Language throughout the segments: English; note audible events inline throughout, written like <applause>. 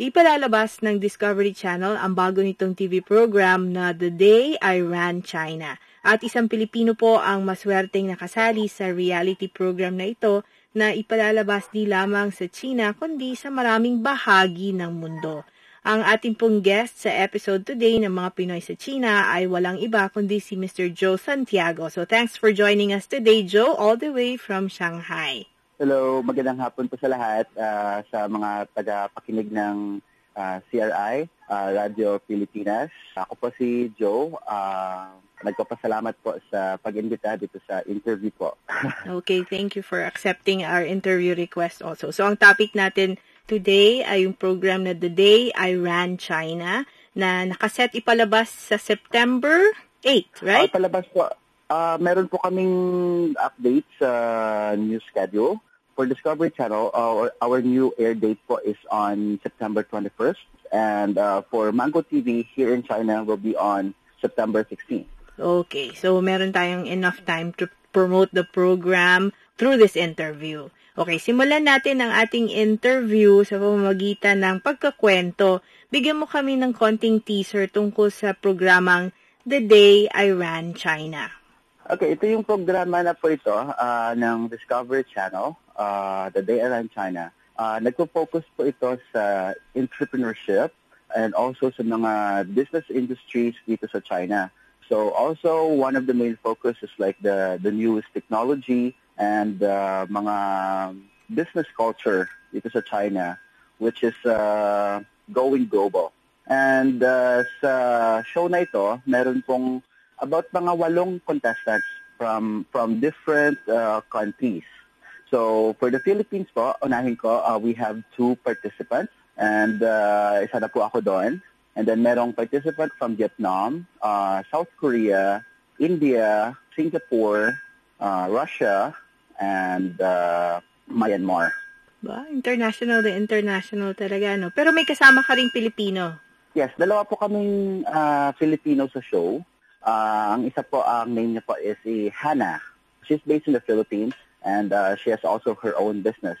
Ipalalabas ng Discovery Channel ang bago nitong TV program na The Day I Ran China. At isang Pilipino po ang maswerteng nakasali sa reality program na ito na ipalalabas di lamang sa China kundi sa maraming bahagi ng mundo. Ang ating pong guest sa episode today ng mga Pinoy sa China ay walang iba kundi si Mr. Joe Santiago. So thanks for joining us today, Joe, all the way from Shanghai. Hello, magandang hapon po sa lahat uh, sa mga tagapakinig ng uh, CRI, uh, Radio Pilipinas. Ako po si Joe. Uh, nagpapasalamat po sa pag-imbita dito sa interview po. <laughs> okay, thank you for accepting our interview request also. So ang topic natin today ay yung program na The Day I Ran China na nakaset ipalabas sa September 8, right? Uh, palabas po. Uh, meron po kaming update sa news schedule for Discovery Channel, our, our new air date po is on September 21st. And uh, for Mango TV here in China will be on September 16th. Okay, so meron tayong enough time to promote the program through this interview. Okay, simulan natin ang ating interview sa pamamagitan ng pagkakwento. Bigyan mo kami ng konting teaser tungkol sa programang The Day I Ran China. Okay, ito yung programa na po ito uh, ng Discovery Channel uh, the Day I Ran China, uh, nagpo-focus po ito sa entrepreneurship and also sa mga business industries dito sa China. So also one of the main focus is like the the newest technology and uh, mga business culture dito sa China, which is uh, going global. And uh, sa show na ito, meron pong about mga walong contestants from from different uh, countries. So for the Philippines po, unahin ko, uh, we have two participants and uh, isa na po ako doon. And then merong participant from Vietnam, uh, South Korea, India, Singapore, uh, Russia, and uh, Myanmar. Ba, international na international talaga, no? Pero may kasama ka ring Pilipino. Yes, dalawa po kaming uh, Filipino sa show. Uh, ang isa po, ang name niya po is si Hannah. She's based in the Philippines and uh, she has also her own business.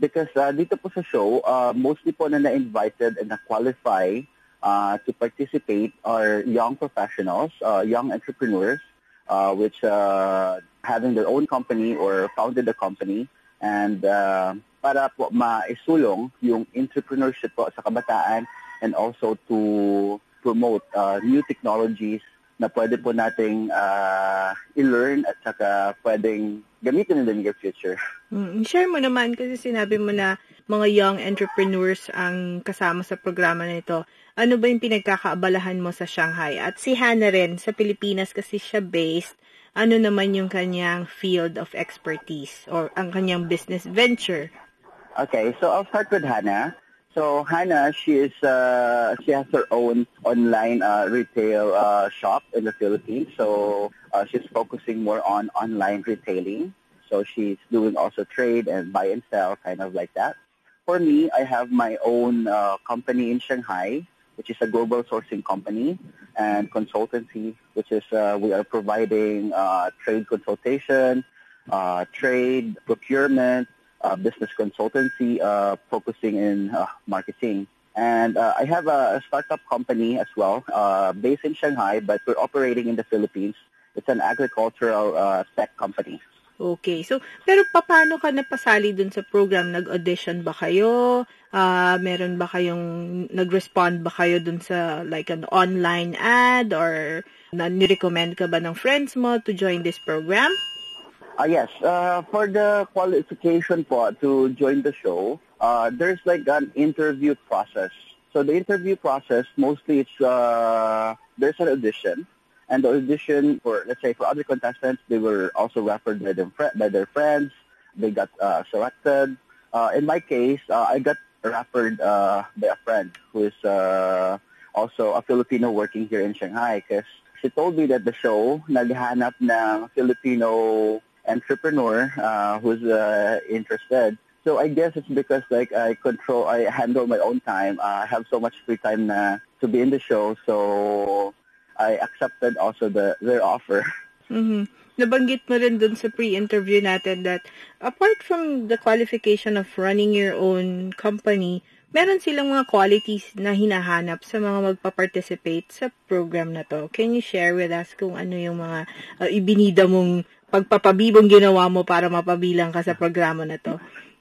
Because uh, dito po sa show, uh, mostly po na na-invited and na-qualify uh, to participate are young professionals, uh, young entrepreneurs, uh, which uh, having their own company or founded a company and uh, para po maisulong yung entrepreneurship po sa kabataan and also to promote uh, new technologies na pwede po nating uh, i-learn at saka pwedeng gamitin in the future. Mm, share mo naman kasi sinabi mo na mga young entrepreneurs ang kasama sa programa na ito. Ano ba yung pinagkakaabalahan mo sa Shanghai? At si Hannah rin, sa Pilipinas kasi siya based, ano naman yung kanyang field of expertise or ang kanyang business venture? Okay, so I'll start with Hannah. So Hannah, she is uh, she has her own online uh, retail uh, shop in the Philippines. So uh, she's focusing more on online retailing. So she's doing also trade and buy and sell, kind of like that. For me, I have my own uh, company in Shanghai, which is a global sourcing company and consultancy, which is uh, we are providing uh, trade consultation, uh, trade procurement, uh, business consultancy uh, focusing in uh, marketing. And uh, I have a startup company as well, uh, based in Shanghai, but we're operating in the Philippines. It's an agricultural uh, tech company. Okay. So, pero paano ka napasali dun sa program? Nag-audition ba kayo? Uh, meron ba kayong, nag-respond ba kayo dun sa like an online ad or na-recommend ka ba ng friends mo to join this program? Uh, yes, uh, for the qualification po to join the show, uh, there's like an interview process. So the interview process, mostly it's, uh, there's an audition. And the audition for, let's say, for other contestants, they were also referred by, them, by their friends. They got uh, selected. Uh, in my case, uh, I got referred uh, by a friend who is uh, also a Filipino working here in Shanghai because she told me that the show naghanap ng Filipino entrepreneur uh, who's uh, interested. So I guess it's because like I control, I handle my own time. Uh, I have so much free time na, to be in the show. So I accepted also the their offer. <laughs> Mm-hmm. Nabanggit mo rin dun sa pre-interview natin that apart from the qualification of running your own company, meron silang mga qualities na hinahanap sa mga magpa-participate sa program na to. Can you share with us kung ano yung mga uh, ibinida mong pagpapabibong ginawa mo para mapabilang ka sa programa na to?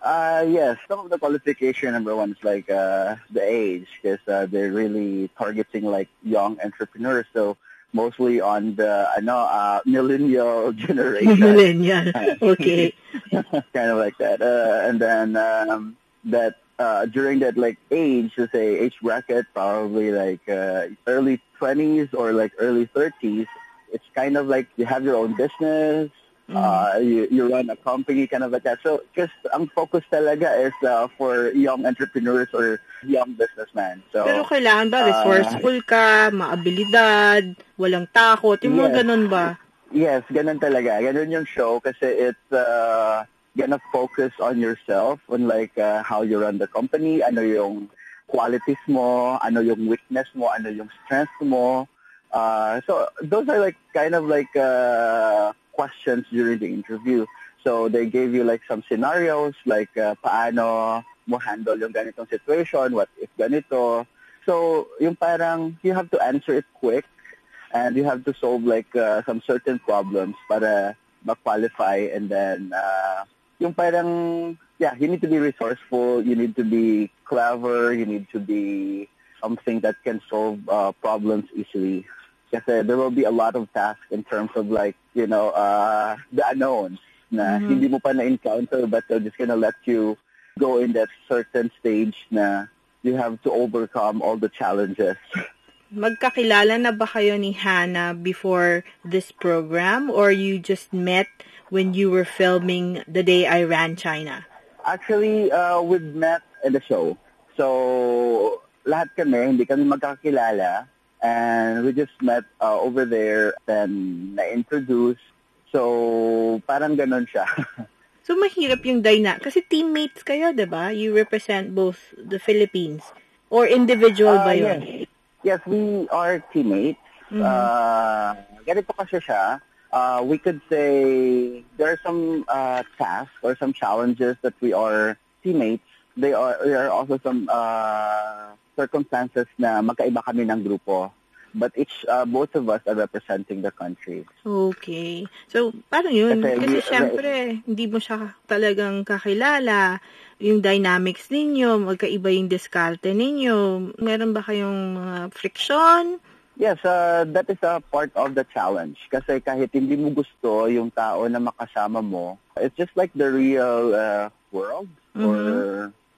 Uh, yes, some of the qualification number one is like uh, the age because uh, they're really targeting like young entrepreneurs. So mostly on the ano uh, millennial <laughs> generation. millennial, <laughs> okay. <laughs> kind of like that, uh, and then um, that uh, during that like age, to say age bracket, probably like uh, early twenties or like early thirties. It's kind of like you have your own business. Mm. Uh, you, you run a company, kind of like that. So, just ang focus talaga is uh, for young entrepreneurs or young businessmen. So, Pero kailangan ba resourceful uh, ka, maabilidad, walang takot, yung yes, mga ganun ba? Yes, ganun talaga. Ganun yung show kasi it's uh, gonna focus on yourself, on like uh, how you run the company, ano yung qualities mo, ano yung weakness mo, ano yung strength mo. Uh, so, those are like kind of like uh, questions during the interview. So they gave you like some scenarios like uh, paano mo handle yung ganitong situation, what if ganito. So yung parang you have to answer it quick and you have to solve like uh, some certain problems para ma-qualify and then uh, yung parang yeah, you need to be resourceful, you need to be clever, you need to be something that can solve uh, problems easily. Kasi there will be a lot of tasks in terms of like, you know, uh, the unknowns na mm-hmm. hindi mo pa na-encounter but they're just gonna let you go in that certain stage na you have to overcome all the challenges. Magkakilala na ba kayo ni Hannah before this program or you just met when you were filming The Day I Ran China? Actually, uh, we've met in the show. So, lahat kami, hindi kami magkakilala. And we just met uh, over there, then na-introduce. So, parang ganun siya. <laughs> so, mahirap yung dynamic. Kasi teammates kayo, di ba? You represent both the Philippines. Or individual uh, ba yun? Yes. yes, we are teammates. Mm-hmm. Uh, ganito kasi siya. Uh, we could say there are some uh, tasks or some challenges that we are teammates. They are there are also some uh, circumstances na magkaiba kami ng grupo. But each, uh, both of us are representing the country. Okay. So, paano yun? Kasi, Kasi syempre, hindi mo siya talagang kakilala. Yung dynamics ninyo, magkaiba yung diskarte ninyo. Meron ba kayong mga uh, friction? Yes, uh, that is a part of the challenge. Kasi kahit hindi mo gusto yung tao na makasama mo, it's just like the real uh, world mm-hmm. or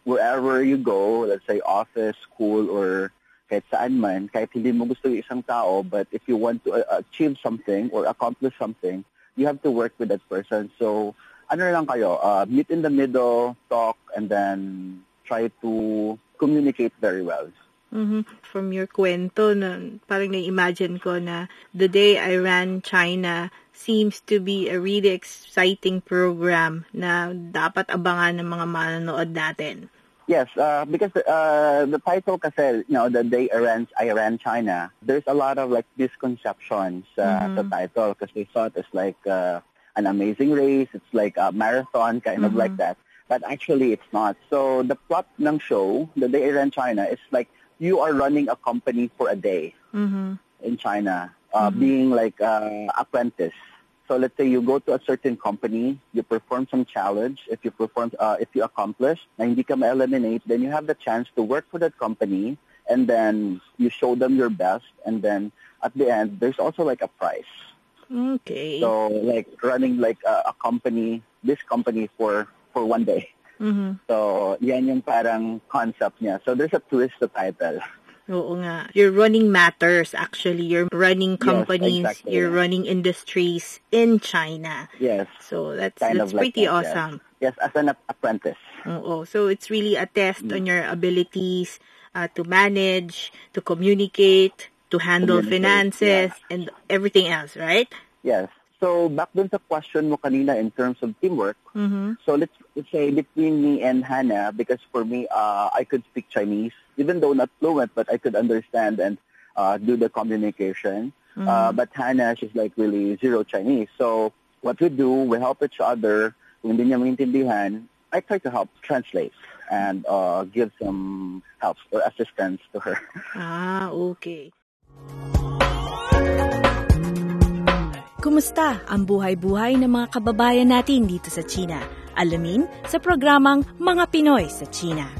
wherever you go, let's say office, school, or kahit saan man, kahit hindi mo gusto yung isang tao, but if you want to uh, achieve something or accomplish something, you have to work with that person. So, ano lang kayo, uh, meet in the middle, talk, and then try to communicate very well. Mm-hmm. From your kwento, na, parang na-imagine ko na the day I ran China seems to be a really exciting program na dapat abangan ng mga manonood natin. Yes, uh, because uh, the title kasi, you know, the day I ran, I ran China, there's a lot of like misconceptions uh, mm-hmm. the title because they thought it's like uh, an amazing race, it's like a marathon, kind mm-hmm. of like that. But actually, it's not. So the plot ng show, the day I ran China, is like you are running a company for a day mm-hmm. in China, uh, mm-hmm. being like uh, apprentice. So let's say you go to a certain company, you perform some challenge. If you perform, uh, if you accomplish, na hindi ka ma-eliminate, then you have the chance to work for that company, and then you show them your best, and then at the end, there's also like a prize. Okay. So like running like a, a company, this company for for one day. Mm-hmm. So yan yung parang concept niya. So there's a twist to title. Oo nga. You're running matters, actually. You're running companies, yes, exactly. you're running industries in China. Yes. So that's kind that's pretty like that, awesome. Yes. yes, as an apprentice. Oo. So it's really a test mm. on your abilities uh, to manage, to communicate, to handle Communicate, finances, and everything else, right? Yes. So back dun sa question mo kanina in terms of teamwork, Mm-hmm. so let's, let's say between me and Hannah, because for me, uh, I could speak Chinese, even though not fluent, but I could understand and uh, do the communication. Uh, but Hannah, she's like really zero Chinese. So what we do, we help each other. Kung hindi niya maintindihan, I try to help translate and uh, give some help or assistance to her. Ah, okay. Kumusta ang buhay-buhay ng mga kababayan natin dito sa China? Alamin sa programang Mga Pinoy sa China.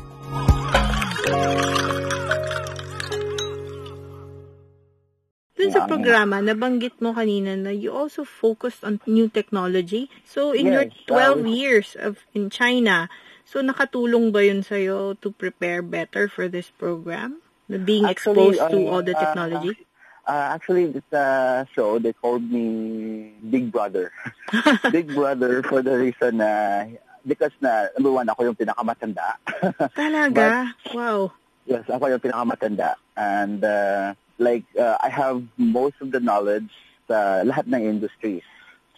Dun sa programa, nabanggit mo kanina na you also focused on new technology. So, in your Yes, 12 um, years of in China, so nakatulong ba yun sa'yo to prepare better for this program? Being Actually, exposed to uh, all the technology? Uh, actually, this uh, show, they called me Big Brother. <laughs> Big Brother for the reason na, because na, number one, ako yung pinakamatanda. <laughs> Talaga? wow. yes, ako yung pinakamatanda. And, uh, like, uh, I have most of the knowledge sa lahat ng industries.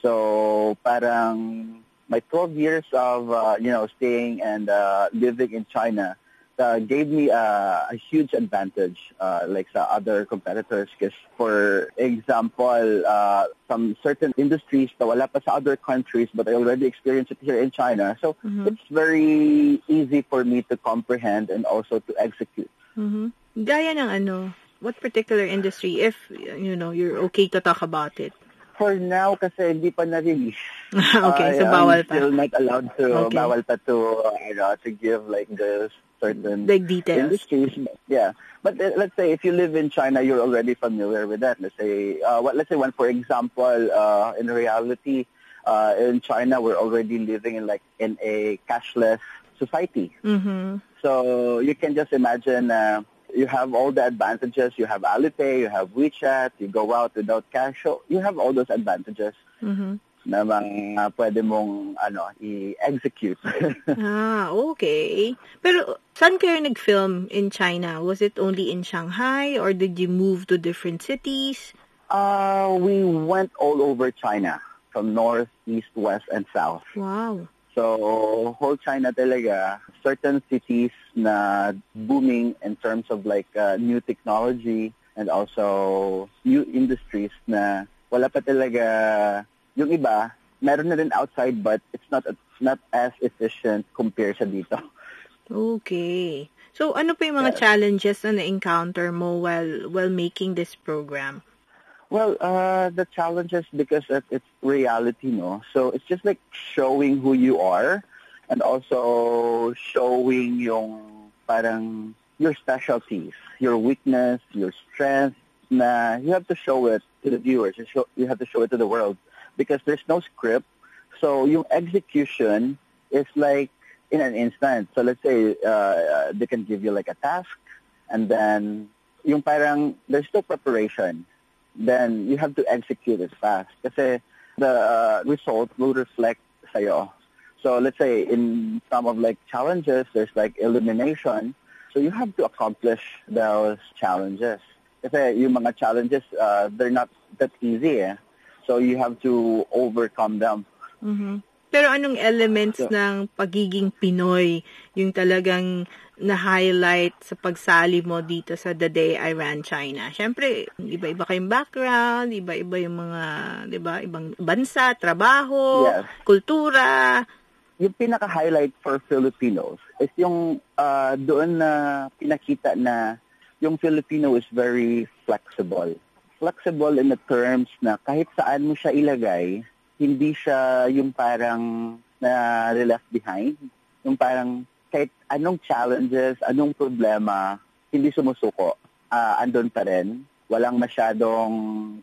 So, parang, my 12 years of, uh, you know, staying and uh, living in China uh, gave me a, a huge advantage, uh, like sa other competitors. Because, for example, uh, some certain industries na wala pa sa other countries, but I already experienced it here in China. So, Mhm. it's very easy for me to comprehend and also to execute. Mhm. Gaya ng ano, what particular industry, if, you know, you're okay to talk about it? For now, kasi hindi pa na-release. <laughs> okay, so I am pa. still not allowed to, Okay. bawal pa to, uh, you know, to give like the certain Like details. industries. Yeah, but uh, let's say if you live in China, you're already familiar with that. Let's say, uh, what, let's say when, for example, uh, in reality, uh, in China, we're already living in like in a cashless society. Mhm. So you can just imagine uh, you have all the advantages. You have Alipay, you have WeChat, you go out without cash. So you have all those advantages Mhm. Na mga pwede mong ano, i-execute. <laughs> Ah, okay. Pero saan kayo nag-film in China? Was it only in Shanghai or did you move to different cities? uh, we went all over China from north, east, west, and south. Wow. So, whole China talaga, certain cities na booming in terms of like uh, new technology and also new industries na wala pa talaga yung iba, meron na outside but it's not it's not as efficient compared sa dito. Okay. So, ano pa yung mga Yes. challenges na na-encounter mo while while making this program? Well, uh, the challenges because of its reality, no. So it's just like showing who you are, and also showing yung parang your specialties, your weakness, your strength. Na you have to show it to the viewers. You, show, you have to show it to the world because there's no script. So yung execution is like in an instant. So let's say uh, they can give you like a task, and then yung parang there's no preparation then you have to execute it fast. Kasi the uh, result will reflect sa'yo. So let's say in some of like challenges, there's like elimination. So you have to accomplish those challenges. Kasi yung mga challenges, uh, they're not that easy eh. So you have to overcome them. Mhm. Pero anong elements So- ng pagiging Pinoy yung talagang na-highlight sa pagsali mo dito sa The Day I Ran China? Siyempre, iba-iba kayong background, iba-iba yung mga, di ba, ibang bansa, trabaho, Yes. kultura. yung pinaka-highlight for Filipinos is yung uh, doon na pinakita na yung Filipino is very flexible. Flexible in the terms na kahit saan mo siya ilagay, hindi siya yung parang na left behind. Yung parang kahit anong challenges, anong problema, hindi sumusuko. Ah, andun pa rin. Walang masyadong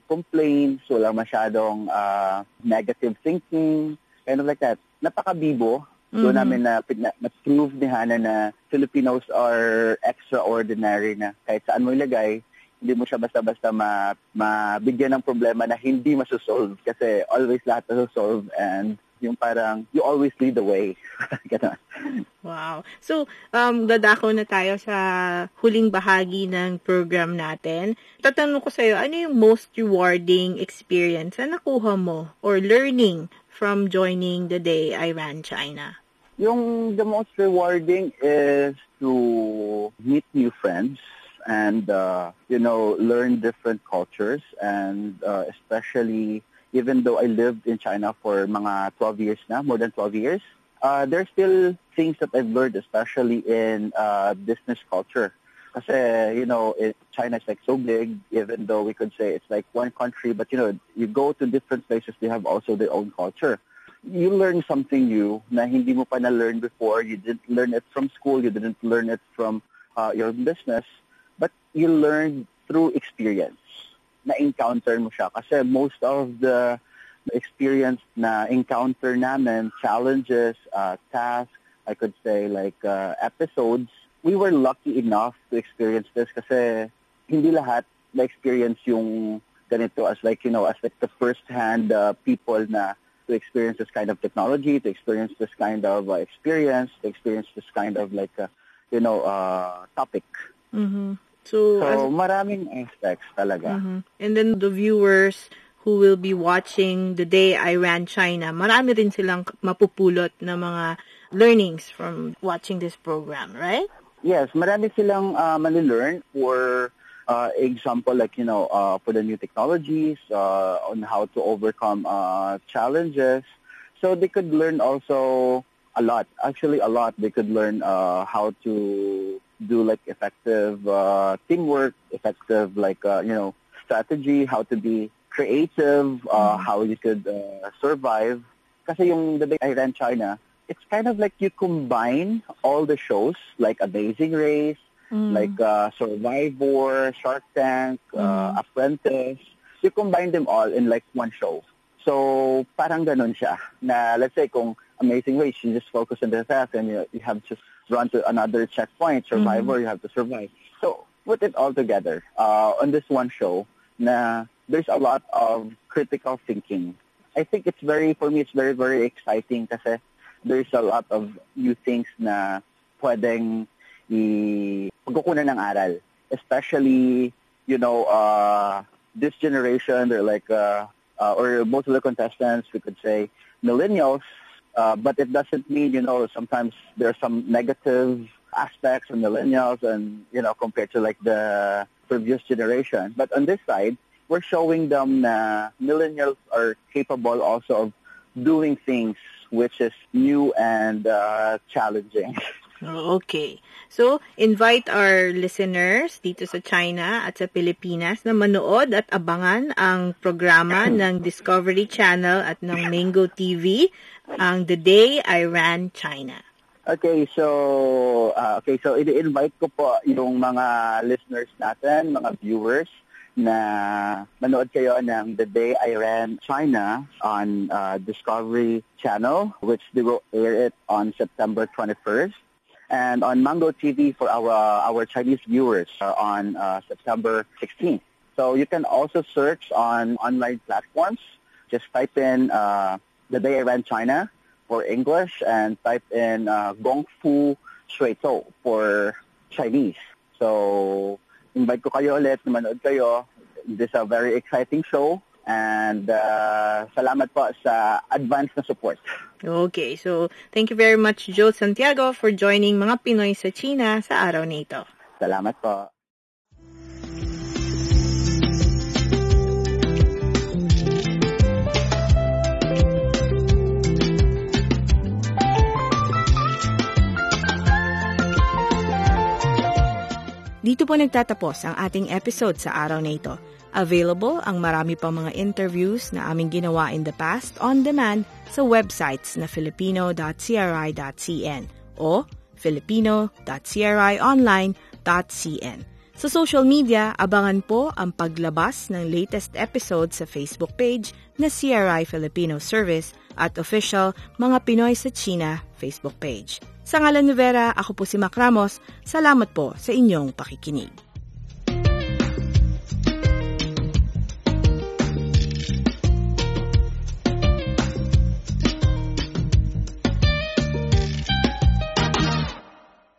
complaints, walang masyadong ah, negative thinking, kind of like that. Napakabibo. Doon Mhm. namin na, na, na-prove ni Hana na Filipinos are extraordinary na kahit saan mo ilagay, hindi mo siya basta-basta ma, mabigyan ng problema na hindi masosolve kasi always lahat masosolve and Yung parang, you always lead the way. <laughs> Ganun. Wow. So, um, dadako na tayo sa huling bahagi ng program natin. Tatanong ko sa'yo, ano yung most rewarding experience na nakuha mo or learning from joining the day I ran China? Yung the most rewarding is to meet new friends and, uh, you know, learn different cultures and uh, especially even though I lived in China for mga 12 years na, more than 12 years, uh, there's still things that I've learned, especially in uh, business culture. Kasi, you know, it, China is like so big, even though we could say it's like one country, but, you know, you go to different places, they have also their own culture. You learn something new na hindi mo pa na-learn before. You didn't learn it from school. You didn't learn it from uh, your business. But you learn through experience. Na-encounter mo siya. Kasi most of the experience na encounter namin, challenges, uh, tasks, I could say like uh, episodes, we were lucky enough to experience this kasi hindi lahat na-experience yung ganito as like, you know, as like the first-hand uh, people na to experience this kind of technology, to experience this kind of uh, experience, to experience this kind of like, uh, you know, uh, topic. Mm-hmm. So, So, as- maraming aspects talaga. Mhm. And then the viewers who will be watching the day I ran China, marami rin silang mapupulot na mga learnings from watching this program, right? Yes, marami silang uh, mali-learn for uh, example, like, you know, uh, for the new technologies, uh, on how to overcome uh, challenges. So they could learn also a lot, actually a lot. They could learn uh, how to do like effective uh, teamwork, effective like, uh, you know, strategy, how to be creative, uh, how you could uh, survive. Kasi yung the day I ran China, it's kind of like you combine all the shows like Amazing Race, like uh, Survivor, Shark Tank, uh, Apprentice. You combine them all in like one show. So parang ganun siya. Na let's say kung Amazing Race, you just focus on the task and you, you have to run to another checkpoint. Survivor, you have to survive. So put it all together uh, on this one show. Na there's a lot of critical thinking. I think it's very, for me, it's very, very exciting because there's a lot of new things na pwedeng i pagkukunan ng aral. Especially, you know, uh, this generation, they're like, uh, uh, or most of the contestants, we could say, millennials, uh, but it doesn't mean, you know, sometimes there are some negative aspects of millennials and, you know, compared to like the previous generation. But on this side, we're showing them na millennials are capable also of doing things which is new and uh, challenging. <laughs> Okay. So, invite our listeners dito sa China at sa Pilipinas na manood at abangan ang programa <clears throat> ng Discovery Channel at ng Mango TV, ang The Day I Ran China. Okay, so uh, okay, so i-invite ko po yung mga listeners natin, mga viewers na manood kayo ng The Day I Ran China on uh, Discovery Channel, which they will air it on September 21st, and on Mango TV for our our Chinese viewers uh, on uh, September 16th. So you can also search on online platforms. Just type in uh, The Day I Ran China for English and type in uh, Gong Fu Shui Zhou for Chinese. So, invite ko kayo ulit kayo. This is a very exciting show and uh, salamat po sa advance na support. Okay, so thank you very much, Joe Santiago, for joining mga Pinoy sa China sa araw na ito. Salamat po. Dito po nagtatapos ang ating episode sa araw na ito. Available ang marami pang mga interviews na aming ginawa in the past on demand sa websites na filipino.cri.cn o filipino.crionline.cn. Sa social media, abangan po ang paglabas ng latest episode sa Facebook page na CRI Filipino Service at official Mga Pinoy sa China Facebook page. Sa ngalan ni Vera, ako po si Mac Ramos. Salamat po sa inyong pakikinig.